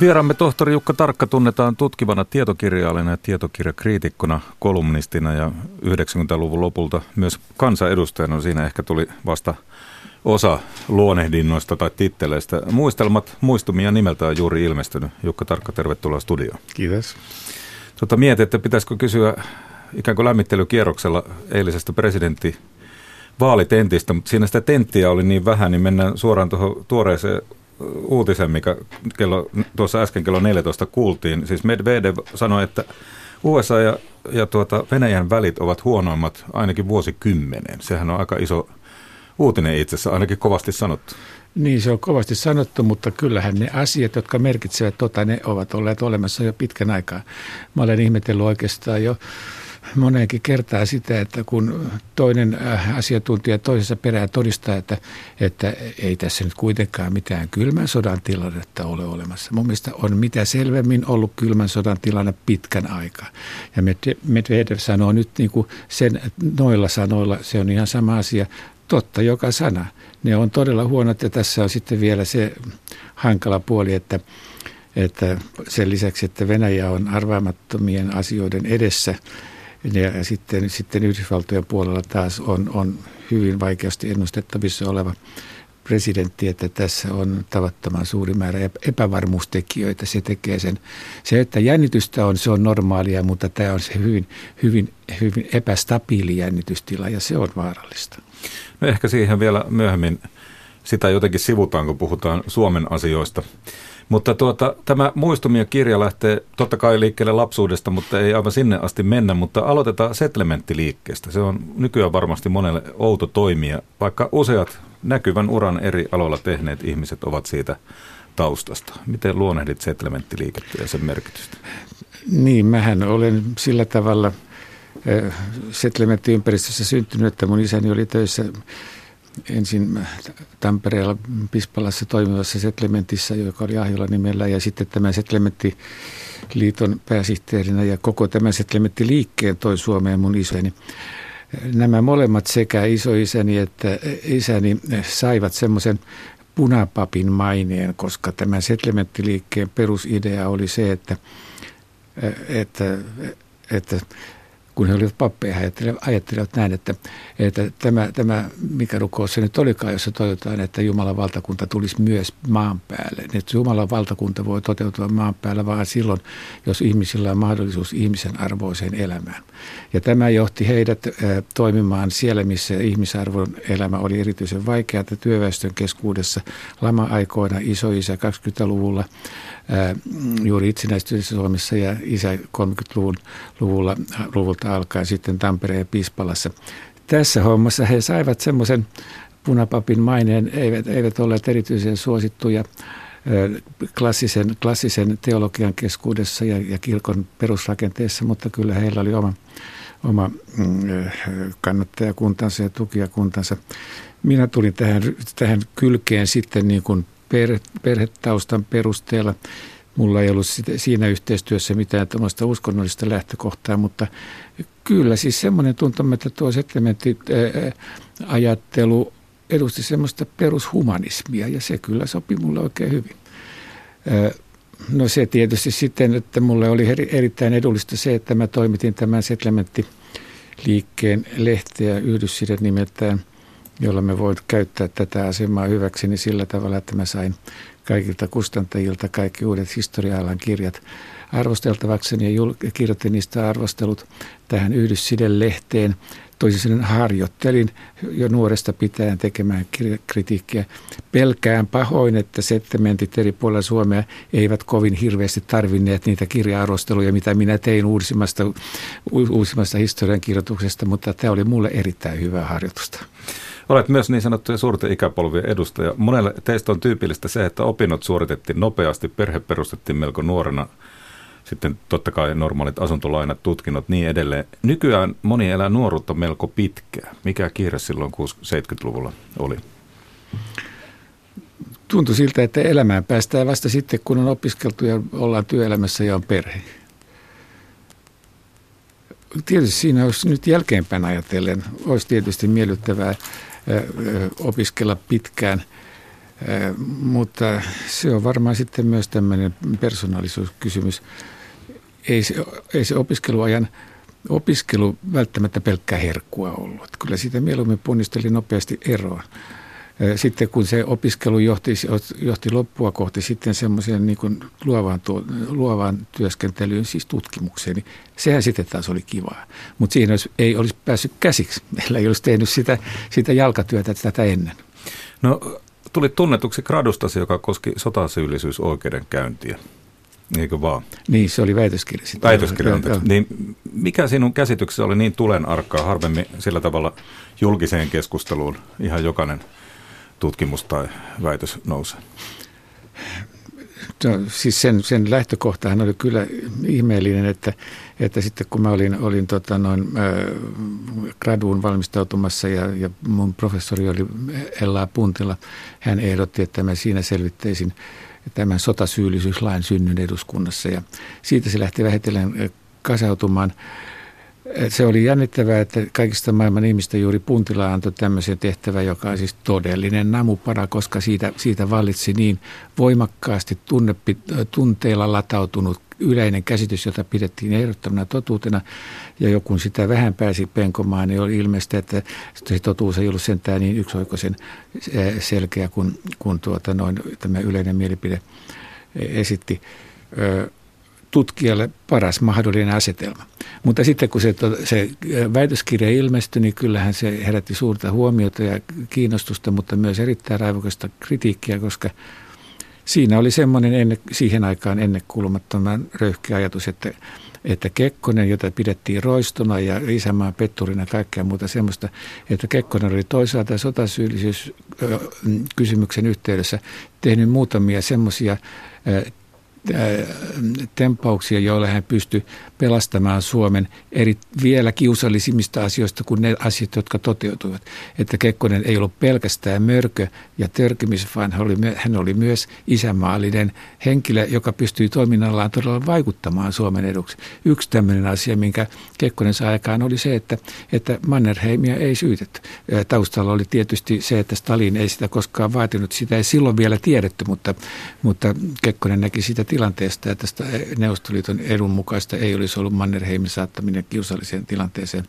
Vieraamme tohtori Jukka Tarkka tunnetaan tutkivana tietokirjailijana ja tietokirjakriitikkona, kolumnistina ja 90-luvun lopulta myös kansanedustajana. Siinä ehkä tuli vasta osa luonehdinnoista tai titteleistä. Muistelmat, muistumia nimeltä on juuri ilmestynyt. Jukka Tarkka, tervetuloa studioon. Kiitos. Tota, mietin, että pitäisikö kysyä ikään kuin lämmittelykierroksella eilisestä presidentti vaalitentistä, mutta siinä sitä tenttiä oli niin vähän, niin mennään suoraan tuohon tuoreeseen uutisen, mikä kello, tuossa äsken kello 14 kuultiin. Siis Medvedev sanoi, että USA ja, ja tuota Venäjän välit ovat huonoimmat ainakin vuosikymmeneen. Sehän on aika iso uutinen itse asiassa, ainakin kovasti sanottu. Niin, se on kovasti sanottu, mutta kyllähän ne asiat, jotka merkitsevät tota, ne ovat olleet olemassa jo pitkän aikaa. Mä olen ihmetellyt oikeastaan jo moneenkin kertaa sitä, että kun toinen äh, asiantuntija toisessa perään todistaa, että, että ei tässä nyt kuitenkaan mitään kylmän sodan tilannetta ole olemassa. Mun mielestä on mitä selvemmin ollut kylmän sodan tilanne pitkän aikaa. Ja Medvedev sanoo nyt niin kuin sen noilla sanoilla, se on ihan sama asia, totta joka sana. Ne on todella huonot ja tässä on sitten vielä se hankala puoli, että että sen lisäksi, että Venäjä on arvaamattomien asioiden edessä, ja sitten, sitten Yhdysvaltojen puolella taas on, on hyvin vaikeasti ennustettavissa oleva presidentti, että tässä on tavattoman suuri määrä epävarmuustekijöitä. Se tekee sen. Se, että jännitystä on, se on normaalia, mutta tämä on se hyvin, hyvin, hyvin epästabiili jännitystila ja se on vaarallista. No ehkä siihen vielä myöhemmin sitä jotenkin sivutaan, kun puhutaan Suomen asioista. Mutta tuota, tämä muistumia kirja lähtee totta kai liikkeelle lapsuudesta, mutta ei aivan sinne asti mennä. Mutta aloitetaan settlementtiliikkeestä. Se on nykyään varmasti monelle outo toimia, vaikka useat näkyvän uran eri aloilla tehneet ihmiset ovat siitä taustasta. Miten luonnehdit settlementtiliikettä ja sen merkitystä? Niin, mähän olen sillä tavalla eh, settlementtiympäristössä syntynyt, että mun isäni oli töissä ensin Tampereella Pispalassa toimivassa settlementissä, joka oli Ahjola nimellä, ja sitten tämä settlementtiliiton pääsihteerinä ja koko tämä settlementtiliikkeen toi Suomeen mun isäni. Nämä molemmat sekä isoisäni että isäni saivat semmoisen punapapin maineen, koska tämä settlementtiliikkeen perusidea oli se, että, että, että kun he olivat pappeja, he ajattelivat, näin, että, että tämä, tämä, mikä rukous se nyt olikaan, jossa toivotaan, että Jumalan valtakunta tulisi myös maan päälle. Että Jumalan valtakunta voi toteutua maan päällä vaan silloin, jos ihmisillä on mahdollisuus ihmisen arvoiseen elämään. Ja tämä johti heidät toimimaan siellä, missä ihmisarvon elämä oli erityisen vaikeaa työväestön keskuudessa lama-aikoina, isoisä 20-luvulla, juuri itsenäistyneessä Suomessa ja isä 30-luvun luvulla, luvulta alkaen sitten Tampereen Pispalassa. Tässä hommassa he saivat semmoisen punapapin maineen, eivät, eivät olleet erityisen suosittuja klassisen, klassisen teologian keskuudessa ja, ja kirkon perusrakenteessa, mutta kyllä heillä oli oma, oma mm, kannattajakuntansa ja tukijakuntansa. Minä tulin tähän, tähän kylkeen sitten niin kuin perhe, perhetaustan perusteella. Mulla ei ollut siinä yhteistyössä mitään tämmöistä uskonnollista lähtökohtaa, mutta kyllä siis semmoinen tuntuma, että tuo ajattelu edusti semmoista perushumanismia ja se kyllä sopi mulle oikein hyvin. No se tietysti sitten, että mulle oli erittäin edullista se, että mä toimitin tämän settlementtiliikkeen lehteä Yhdysside nimeltään – jolla me voin käyttää tätä asemaa hyväkseni sillä tavalla, että mä sain kaikilta kustantajilta kaikki uudet historia-alan kirjat arvosteltavakseni ja jul- kirjoitin niistä arvostelut tähän Yhdysside-lehteen. Toisin harjoittelin jo nuoresta pitäen tekemään kritiikkiä. Pelkään pahoin, että settementit eri puolilla Suomea eivät kovin hirveästi tarvinneet niitä kirja-arvosteluja, mitä minä tein uusimmasta, uusimmasta historiankirjoituksesta, mutta tämä oli mulle erittäin hyvää harjoitusta. Olet myös niin sanottuja suurten ikäpolvien edustaja. Monelle teistä on tyypillistä se, että opinnot suoritettiin nopeasti, perhe perustettiin melko nuorena, sitten totta kai normaalit asuntolainat, tutkinnot, niin edelleen. Nykyään moni elää nuoruutta melko pitkään. Mikä kiire silloin 70-luvulla oli? Tuntui siltä, että elämään päästään vasta sitten, kun on opiskeltu ja ollaan työelämässä ja on perhe. Tietysti siinä olisi nyt jälkeenpäin ajatellen, olisi tietysti miellyttävää opiskella pitkään. mutta se on varmaan sitten myös tämmöinen persoonallisuuskysymys. Ei se, ei se opiskeluajan opiskelu välttämättä pelkkää herkkua ollut. Kyllä siitä mieluummin punnisteli nopeasti eroa. Sitten kun se opiskelu johti, johti loppua kohti sitten semmoiseen niin kuin luovaan, tuo, luovaan työskentelyyn, siis tutkimukseen, niin sehän sitten taas oli kivaa. Mutta siihen olisi, ei olisi päässyt käsiksi. Meillä ei olisi tehnyt sitä, sitä jalkatyötä tätä ennen. No tuli tunnetuksi gradustasi, joka koski sotasyyllisyysoikeudenkäyntiä. Eikö vaan? Niin, se oli väitöskirja. Väitöskirja, anteeksi. Niin mikä sinun käsityksesi oli niin tulen arkaa harvemmin sillä tavalla julkiseen keskusteluun ihan jokainen tutkimus tai väitös nousee? No, siis sen, sen lähtökohtahan oli kyllä ihmeellinen, että, että sitten kun mä olin, olin tota noin, äh, graduun valmistautumassa ja, ja mun professori oli Ella Puntila, hän ehdotti, että mä siinä selvittäisin tämän sotasyyllisyyslain synnyn eduskunnassa ja siitä se lähti vähitellen kasautumaan se oli jännittävää, että kaikista maailman ihmistä juuri Puntila antoi tämmöisen tehtävän, joka on siis todellinen namupara, koska siitä, siitä vallitsi niin voimakkaasti tunne, tunteilla latautunut yleinen käsitys, jota pidettiin ehdottomana totuutena. Ja joku sitä vähän pääsi penkomaan, niin oli ilmeistä, että se totuus ei ollut sentään niin yksioikoisen selkeä kuin, kuin tuota noin, tämä yleinen mielipide esitti tutkijalle paras mahdollinen asetelma. Mutta sitten kun se, se väitöskirja ilmestyi, niin kyllähän se herätti suurta huomiota ja kiinnostusta, mutta myös erittäin raivokasta kritiikkiä, koska siinä oli semmoinen ennen, siihen aikaan ennekuulumattoman röyhkeä ajatus, että, että Kekkonen, jota pidettiin roistona ja isämaan petturina ja kaikkea muuta semmoista, että Kekkonen oli toisaalta sotasyyllisyyskysymyksen yhteydessä tehnyt muutamia semmoisia tempauksia, joilla hän pystyi pelastamaan Suomen eri vielä kiusallisimmista asioista kuin ne asiat, jotka toteutuivat. Että Kekkonen ei ollut pelkästään mörkö ja törkymis, vaan hän oli, hän oli myös isämaallinen henkilö, joka pystyi toiminnallaan todella vaikuttamaan Suomen eduksi. Yksi tämmöinen asia, minkä Kekkonen sai aikaan, oli se, että, että Mannerheimia ei syytetty. Taustalla oli tietysti se, että Stalin ei sitä koskaan vaatinut. Sitä ei silloin vielä tiedetty, mutta, mutta Kekkonen näki sitä tilanteesta, että Neuvostoliiton edun mukaista ei olisi ollut Mannerheimin saattaminen kiusalliseen tilanteeseen.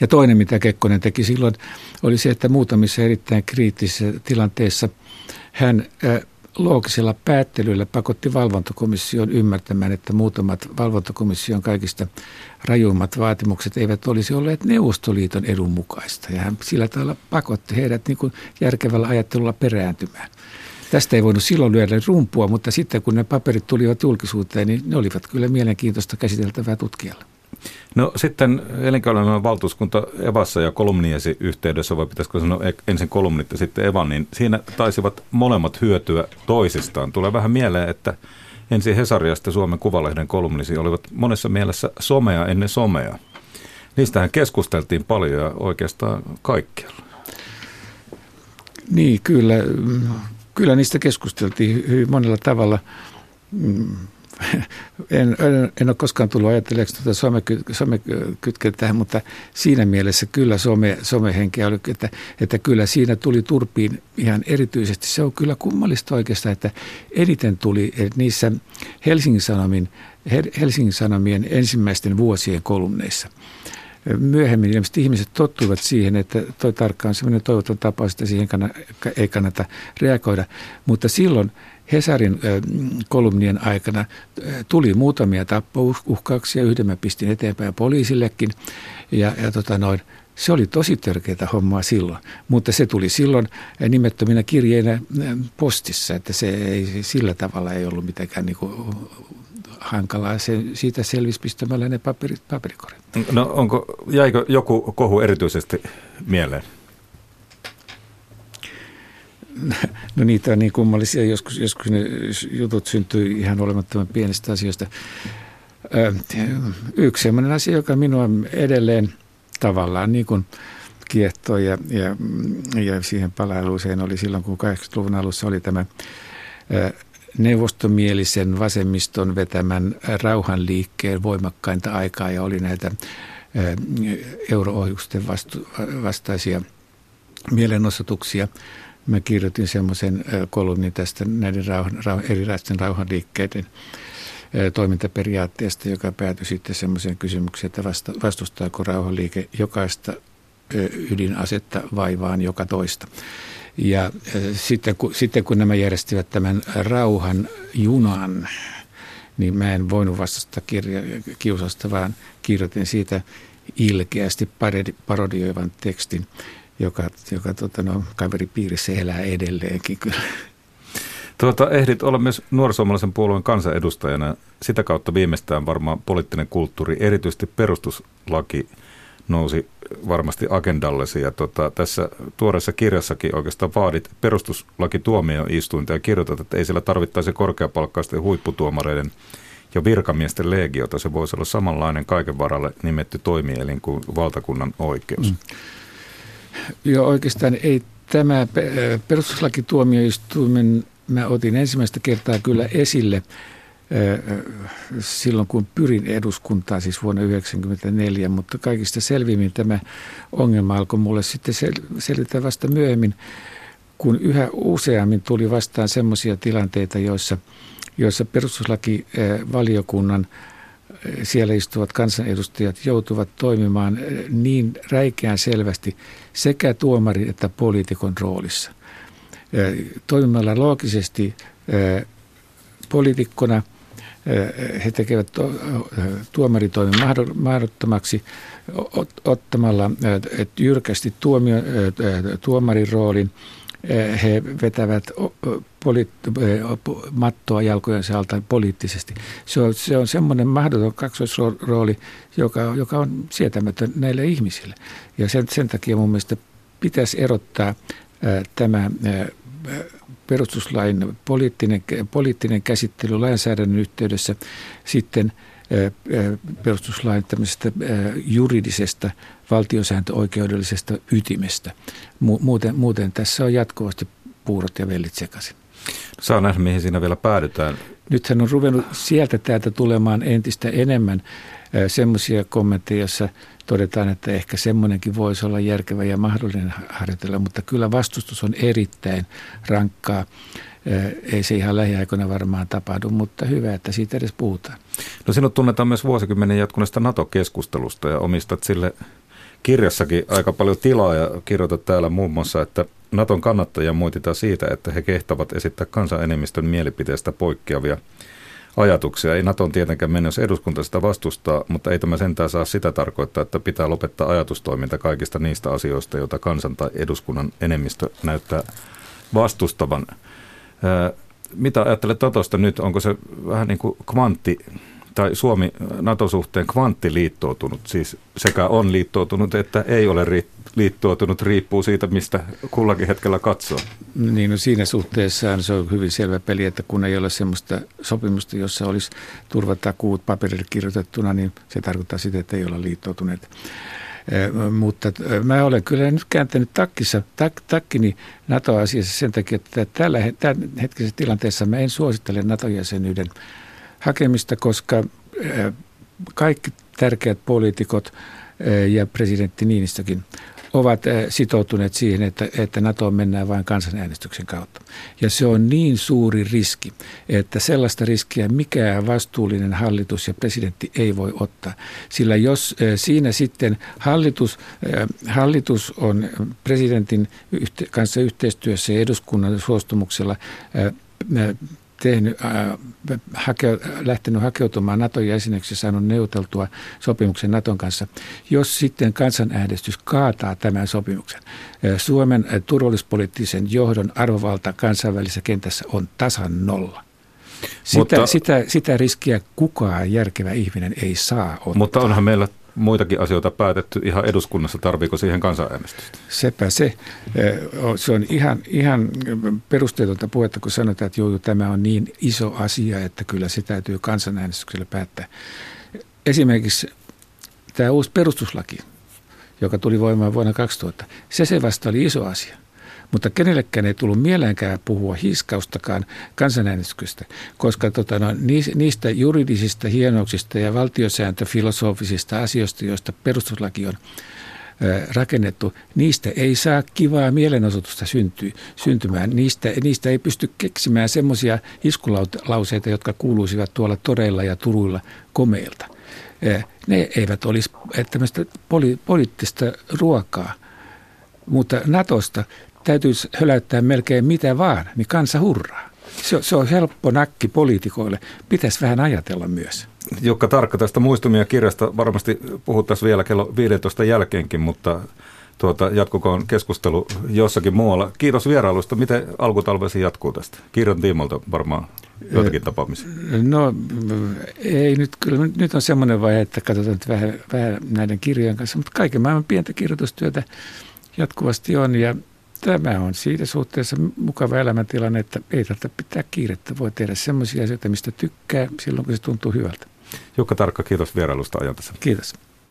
Ja toinen, mitä Kekkonen teki silloin, oli se, että muutamissa erittäin kriittisissä tilanteissa hän loogisella päättelyllä pakotti valvontakomission ymmärtämään, että muutamat valvontakomission kaikista rajuimmat vaatimukset eivät olisi olleet Neuvostoliiton edun mukaista. Ja hän sillä tavalla pakotti heidät niin kuin järkevällä ajattelulla perääntymään. Tästä ei voinut silloin lyödä rumpua, mutta sitten kun ne paperit tulivat julkisuuteen, niin ne olivat kyllä mielenkiintoista käsiteltävää tutkijalle. No sitten elinkeinoelämän valtuuskunta Evassa ja kolumniesi yhteydessä, vai pitäisikö sanoa e- ensin kolumnit ja sitten Evan, niin siinä taisivat molemmat hyötyä toisistaan. Tulee vähän mieleen, että ensin Hesari ja sitten Suomen Kuvalehden kolumnisi olivat monessa mielessä somea ennen somea. Niistähän keskusteltiin paljon ja oikeastaan kaikkialla. Niin, kyllä kyllä niistä keskusteltiin hyvin monella tavalla. Mm, en, en, en ole koskaan tullut ajatelleeksi tuota some, some tähän, mutta siinä mielessä kyllä some, somehenkeä oli, että, että kyllä siinä tuli turpiin ihan erityisesti. Se on kyllä kummallista oikeastaan, että eniten tuli niissä Helsingin, Sanomin, Helsingin Sanomien ensimmäisten vuosien kolumneissa – myöhemmin ilmeisesti ihmiset tottuivat siihen, että toi tarkka on sellainen toivoton tapaus, että siihen kannata, ei kannata reagoida. Mutta silloin Hesarin kolumnien aikana tuli muutamia tappouhkauksia, yhden mä pistin eteenpäin poliisillekin. Ja, ja tota noin, se oli tosi törkeää hommaa silloin, mutta se tuli silloin nimettöminä kirjeinä postissa, että se ei sillä tavalla ei ollut mitenkään niin kuin hankalaa. Se, siitä selvisi pistämällä ne paperit paperikorin. No onko, jäikö joku kohu erityisesti mieleen? No niitä on niin kummallisia. Joskus, joskus ne jutut syntyy ihan olemattoman pienistä asioista. Yksi sellainen asia, joka minua edelleen tavallaan niin kuin kiehtoo ja, ja, ja siihen palailuuseen oli silloin, kun 80-luvun alussa oli tämä neuvostomielisen vasemmiston vetämän rauhanliikkeen voimakkainta aikaa ja oli näitä euroohjusten vastu, vastaisia mielenosoituksia. mä kirjoitin semmoisen kolumnin tästä näiden rauhan, rauhan, erilaisten rauhanliikkeiden toimintaperiaatteesta, joka päätyi sitten semmoiseen kysymykseen, että vasta, vastustaako rauhanliike jokaista ydinasetta vaivaan joka toista. Ja sitten kun, sitten kun nämä järjestivät tämän rauhan junan, niin mä en voinut vastata kirja, kiusasta, vaan kirjoitin siitä ilkeästi parodioivan tekstin, joka, joka tota, no, kaveripiirissä elää edelleenkin kyllä. Tuota, ehdit olla myös nuorisoomalaisen puolueen kansanedustajana. Sitä kautta viimeistään varmaan poliittinen kulttuuri, erityisesti perustuslaki, nousi varmasti agendallesi. Ja tota, tässä tuoreessa kirjassakin oikeastaan vaadit perustuslakituomioistuinta ja kirjoitat, että ei siellä tarvittaisi korkeapalkkaisten huipputuomareiden ja virkamiesten legiota. Se voisi olla samanlainen kaiken varalle nimetty toimielin kuin valtakunnan oikeus. Mm. Joo, oikeastaan ei tämä perustuslakituomioistuimen, mä otin ensimmäistä kertaa kyllä esille silloin, kun pyrin eduskuntaan, siis vuonna 1994, mutta kaikista selvimmin tämä ongelma alkoi mulle sitten sel- selvitä vasta myöhemmin, kun yhä useammin tuli vastaan semmoisia tilanteita, joissa, joissa perustuslakivaliokunnan siellä istuvat kansanedustajat joutuvat toimimaan niin räikeän selvästi sekä tuomarin että poliitikon roolissa. Toimimalla loogisesti poliitikkona he tekevät tuomaritoimen mahdottomaksi ottamalla jyrkästi tuomio, tuomarin roolin. He vetävät mattoa jalkojensa alta poliittisesti. Se on, se on semmoinen mahdoton kaksoisrooli, joka, joka on sietämätön näille ihmisille. Ja sen, sen takia mun mielestä pitäisi erottaa tämä perustuslain poliittinen, poliittinen käsittely lainsäädännön yhteydessä sitten perustuslain tämmöisestä juridisesta valtiosääntöoikeudellisesta ytimestä. Muuten, muuten tässä on jatkuvasti puurot ja vellit sekaisin. Saa nähdä, mihin siinä vielä päädytään. Nythän on ruvennut sieltä täältä tulemaan entistä enemmän semmoisia kommentteja, joissa todetaan, että ehkä semmoinenkin voisi olla järkevä ja mahdollinen harjoitella, mutta kyllä vastustus on erittäin rankkaa. Ei se ihan lähiaikoina varmaan tapahdu, mutta hyvä, että siitä edes puhutaan. No sinut tunnetaan myös vuosikymmenen jatkuneesta NATO-keskustelusta ja omistat sille kirjassakin aika paljon tilaa ja kirjoitat täällä muun muassa, että Naton kannattajia moititaan siitä, että he kehtavat esittää kansanenemmistön mielipiteestä poikkeavia ajatuksia. Ei Naton tietenkään mennä, jos eduskunta sitä vastustaa, mutta ei tämä sentään saa sitä tarkoittaa, että pitää lopettaa ajatustoiminta kaikista niistä asioista, joita kansan tai eduskunnan enemmistö näyttää vastustavan. Mitä ajattelet Natosta nyt? Onko se vähän niin kuin kvantti tai Suomi NATO-suhteen kvanttiliittoutunut, siis sekä on liittoutunut että ei ole liittoutunut, riippuu siitä, mistä kullakin hetkellä katsoo. Niin, no siinä suhteessa se on hyvin selvä peli, että kun ei ole sellaista sopimusta, jossa olisi turvatakuut paperille kirjoitettuna, niin se tarkoittaa sitä, että ei olla liittoutuneet. Mutta mä olen kyllä nyt kääntänyt takkissa, tak, takkini NATO-asiassa sen takia, että tällä, hetkisessä tilanteessa mä en suosittele NATO-jäsenyyden hakemista, koska kaikki tärkeät poliitikot ja presidentti Niinistökin ovat sitoutuneet siihen, että, että NATO mennään vain kansanäänestyksen kautta. Ja se on niin suuri riski, että sellaista riskiä mikään vastuullinen hallitus ja presidentti ei voi ottaa. Sillä jos siinä sitten hallitus, hallitus on presidentin kanssa yhteistyössä ja eduskunnan suostumuksella tehnyt, äh, hake, lähtenyt hakeutumaan Naton jäseneksi ja saanut neuvoteltua sopimuksen Naton kanssa, jos sitten kansanäänestys kaataa tämän sopimuksen. Suomen turvallispoliittisen johdon arvovalta kansainvälisessä kentässä on tasan nolla. Sitä, mutta, sitä, sitä riskiä kukaan järkevä ihminen ei saa ottaa. Mutta onhan meillä muitakin asioita päätetty ihan eduskunnassa, tarviiko siihen kansanäänestystä? Sepä se. Se on ihan, ihan perusteetonta puhetta, kun sanotaan, että joo, tämä on niin iso asia, että kyllä se täytyy kansanäänestyksellä päättää. Esimerkiksi tämä uusi perustuslaki, joka tuli voimaan vuonna 2000, se se vasta oli iso asia. Mutta kenellekään ei tullut mieleenkään puhua hiiskaustakaan kansanäänestystä, koska tota, no, niistä juridisista hienouksista ja valtiosääntöfilosofisista asioista, joista perustuslaki on rakennettu, niistä ei saa kivaa mielenosoitusta syntyä, syntymään. Niistä, niistä ei pysty keksimään semmoisia iskulauseita, jotka kuuluisivat tuolla toreilla ja turuilla komeilta. Ne eivät olisi tämmöistä poli, poliittista ruokaa, mutta Natosta täytyisi höläyttää melkein mitä vaan, niin kansa hurraa. Se, se on helppo nakki poliitikoille. Pitäisi vähän ajatella myös. Jukka Tarkka tästä muistumia kirjasta varmasti puhuttaisiin vielä kello 15 jälkeenkin, mutta tuota, jatkukoon keskustelu jossakin muualla. Kiitos vierailusta. Miten alkutalvesi jatkuu tästä? Kirjan tiimolta varmaan joitakin tapaamisia. No ei nyt, kyllä nyt on semmoinen vaihe, että katsotaan nyt vähän, vähän näiden kirjojen kanssa, mutta kaiken maailman pientä kirjoitustyötä jatkuvasti on ja tämä on siitä suhteessa mukava elämäntilanne, että ei tarvitse pitää kiirettä. Voi tehdä semmoisia asioita, mistä tykkää silloin, kun se tuntuu hyvältä. Jukka Tarkka, kiitos vierailusta ajan tässä. Kiitos.